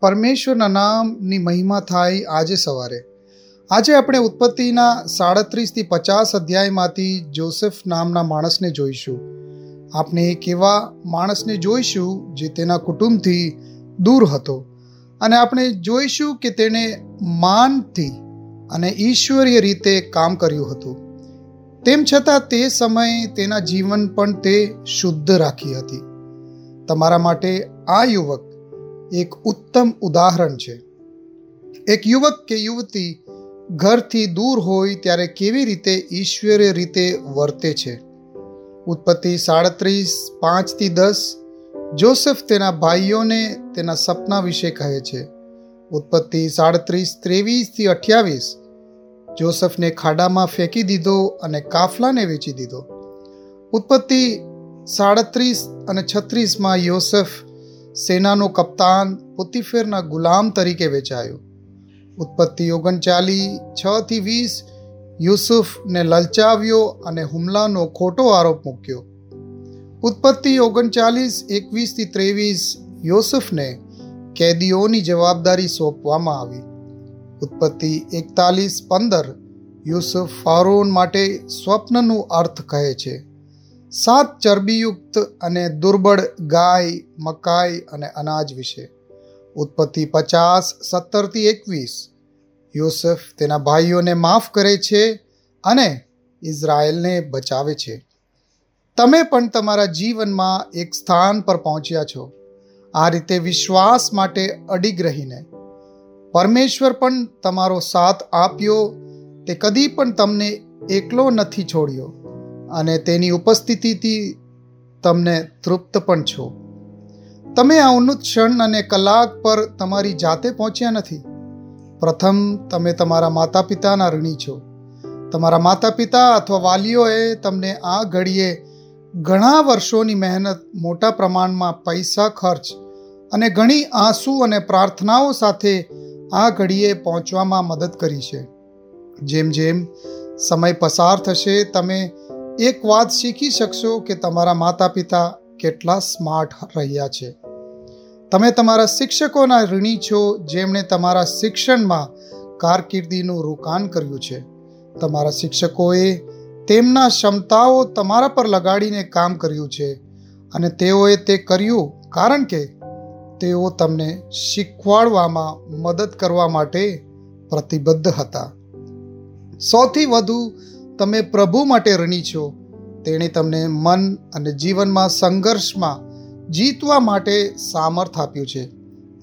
પરમેશ્વરના નામની મહિમા થાય આજે સવારે. આજે આપણે ઉત્પત્તિના સાડત્રીસથી પચાસ અધ્યાયમાંથી જોસેફ નામના માણસને જોઈશું. આપણે એક એવા માણસને જોઈશું જે તેના કુટુંબથી દૂર હતો અને આપણે જોઈશું કે તેણે માનથી અને ઈશ્વરીય રીતે કામ કર્યું હતું. તેમ છતાં તે સમયે તેના જીવન પણ તે શુદ્ધ રાખી હતી. તમારા માટે આ યુવક એક ઉત્તમ ઉદાહરણ છે. એક યુવક કે યુવતી ઘરથી દૂર હોય ત્યારે કેવી રીતે ઈશ્વરીય રીતે વર્તે છે? ઉત્પત્તિ સાડત્રીસ, પાંચથી દસ. જોસેફ તેના ભાઈઓને તેના સપના વિશે કહે છે. ઉત્પત્તિ સાડત્રીસ, ત્રેવીસથી અઠ્યાવીસ. જોસફને ખાડામાં ફેંકી દીધો અને કાફલાને વેચી દીધો. ઉત્પત્તિ સાડત્રીસ અને છત્રીસમાં યોસેફ સેનાનો કપ્તાન પુતિફેરના ગુલામ તરીકે વેચાયો. ઉત્પત્તિ ઓગણચાલી છ થી વીસ, યુસુફને લલચાવ્યો અને હુમલાનો ખોટો આરોપ મૂક્યો. ઉત્પત્તિ ઓગણચાલીસ, એકવીસથી ત્રેવીસ, યુસુફને કેદીઓની જવાબદારી સોંપવામાં આવી. ઉત્પત્તિ એકતાલીસ, પંદર, યુસુફ ફારોન માટે સ્વપ્નનું અર્થ કહે છે. સાત ચરબીયુક્ત અને દુર્બળ ગાય, મકાઈ અને અનાજ વિશે. ઉત્પત્તિ પચાસ, સત્તરથી એકવીસ. યુસુફ તેના ભાઈઓને માફ કરે છે અને ઇઝરાયલને બચાવે છે. તમે પણ તમારા જીવનમાં એક સ્થાન પર પહોંચ્યા છો. આ રીતે વિશ્વાસ માટે અડીગ રહીને. પરમેશ્વર પણ તમારો સાથ આપ્યો, તે કદી પણ તમને એકલો નથી છોડ્યો. અને તેની ઉપસ્થિતિથી તમને તૃપ્ત પણ છો. તમે આ ઉન્નત ક્ષણ અને કલાક પર તમારી જાતે પહોંચ્યા નથી. પ્રથમ, તમે તમારા માતા પિતાના ઋણી છો. તમારા માતા પિતા અથવા વાલીઓએ તમને આ ઘડીએ ઘણા વર્ષોની મહેનત, મોટા પ્રમાણમાં પૈસા ખર્ચ અને ઘણી આંસુ અને પ્રાર્થનાઓ સાથે આ ઘડીએ પહોંચવામાં મદદ કરી છે. જેમ જેમ સમય પસાર થશે, તમે એક વાત શીખી શકશો કે તમારા માતા પિતા કેટલા સ્માર્ટ રહ્યા છે. તમે તમારા શિક્ષકોના ઋણી છો, જેમણે તમારા શિક્ષણમાં કારકિર્દીનું રોકાણ કર્યું છે. તમારા શિક્ષકોએ તેમના ક્ષમતાઓ તમારા પર લગાડીને કામ કર્યું છે અને તેઓએ તે કર્યું કારણ કે તેઓ તમને શીખવાડવામાં મદદ કરવા માટે પ્રતિબદ્ધ હતા. સૌથી વધુ તમે પ્રભુ માટે રણી છો. તેણે તમને મન અને જીવનમાં સંઘર્ષમાં જીતવા માટે સામર્થ આપ્યું છે.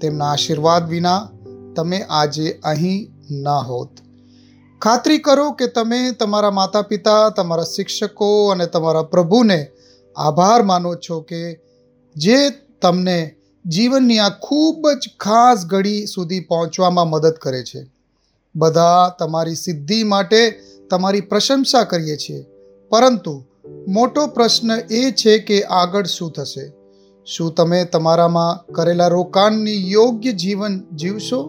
તેમના આશીર્વાદ વિના તમે આજે અહીં ના હોત. ખાતરી કરો કે તમે તમારા માતા પિતા તમારા શિક્ષકો અને તમારા પ્રભુને આભાર માનો છો કે જે તમને જીવનની આ ખૂબ જ ખાસ ઘડી સુધી પહોંચવામાં મદદ કરે છે. બધા તમારી સિદ્ધિ માટે તમારી પ્રશંસા કરીએ છીએ. પરંતુ મોટો પ્રશ્ન એ છે કે આગળ શું થશે? શું તમે તમારામાં કરેલા રોકાણની યોગ્ય જીવન જીવશો?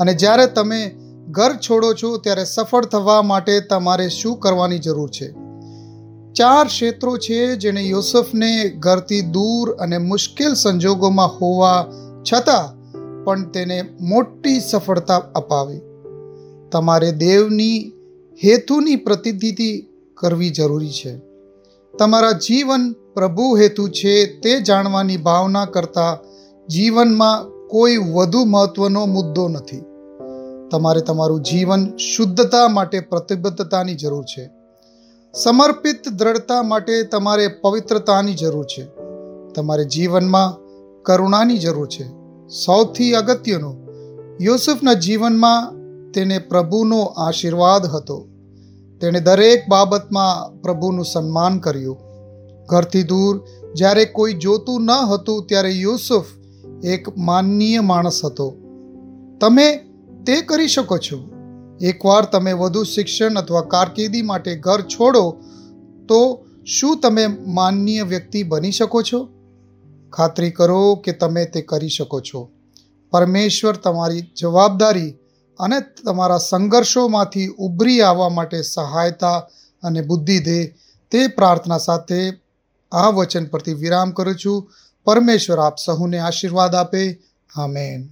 અને જ્યારે તમે ઘર છોડો છો, ત્યારે સફળ થવા માટે તમારે શું કરવાની જરૂર છે? ચાર ક્ષેત્રો છે જેણે યોસફને ઘરથી દૂર અને મુશ્કેલ સંજોગોમાં હોવા છતાં પણ તેને મોટી સફળતા અપાવી. તમારે દેવની હેતુની પ્રતિનિધિ કરવી જરૂરી છે. તમારા જીવન પ્રભુ હેતુ છે તે જાણવાની ભાવના કરતાં જીવનમાં કોઈ વધુ મહત્વનો મુદ્દો નથી. તમારે તમારું જીવન શુદ્ધતા માટે પ્રતિબદ્ધતાની જરૂર છે. સમર્પિત દ્રઢતા માટે તમારે પવિત્રતાની જરૂર છે. તમારે જીવનમાં કરુણાની જરૂર છે. સૌથી અગત્યનું, યુસુફના જીવનમાં તેને પ્રભુનો આશીર્વાદ હતો. તેણે દરેક બાબતમાં પ્રભુનું સન્માન કર્યું. ઘરથી દૂર, જ્યારે કોઈ જોતું ન હતું, ત્યારે યુસુફ એક માનનીય માણસ હતો. તમે તે કરી શકો છો. એકવાર તમે વધુ શિક્ષણ અથવા કારકિર્દી માટે ઘર છોડો, તો શું તમે માનનીય વ્યક્તિ બની શકો છો? ખાતરી કરો કે તમે તે કરી શકો છો. પરમેશ્વર તમારી જવાબદારી અને તમારા સંઘર્ષોમાંથી ઉભરી આવવા માટે સહાયતા અને બુદ્ધિ દે તે પ્રાર્થના સાથે આ વચન પરથી વિરામ કરું છું. પરમેશ્વર આપ સહુને આશીર્વાદ આપે. આમેન.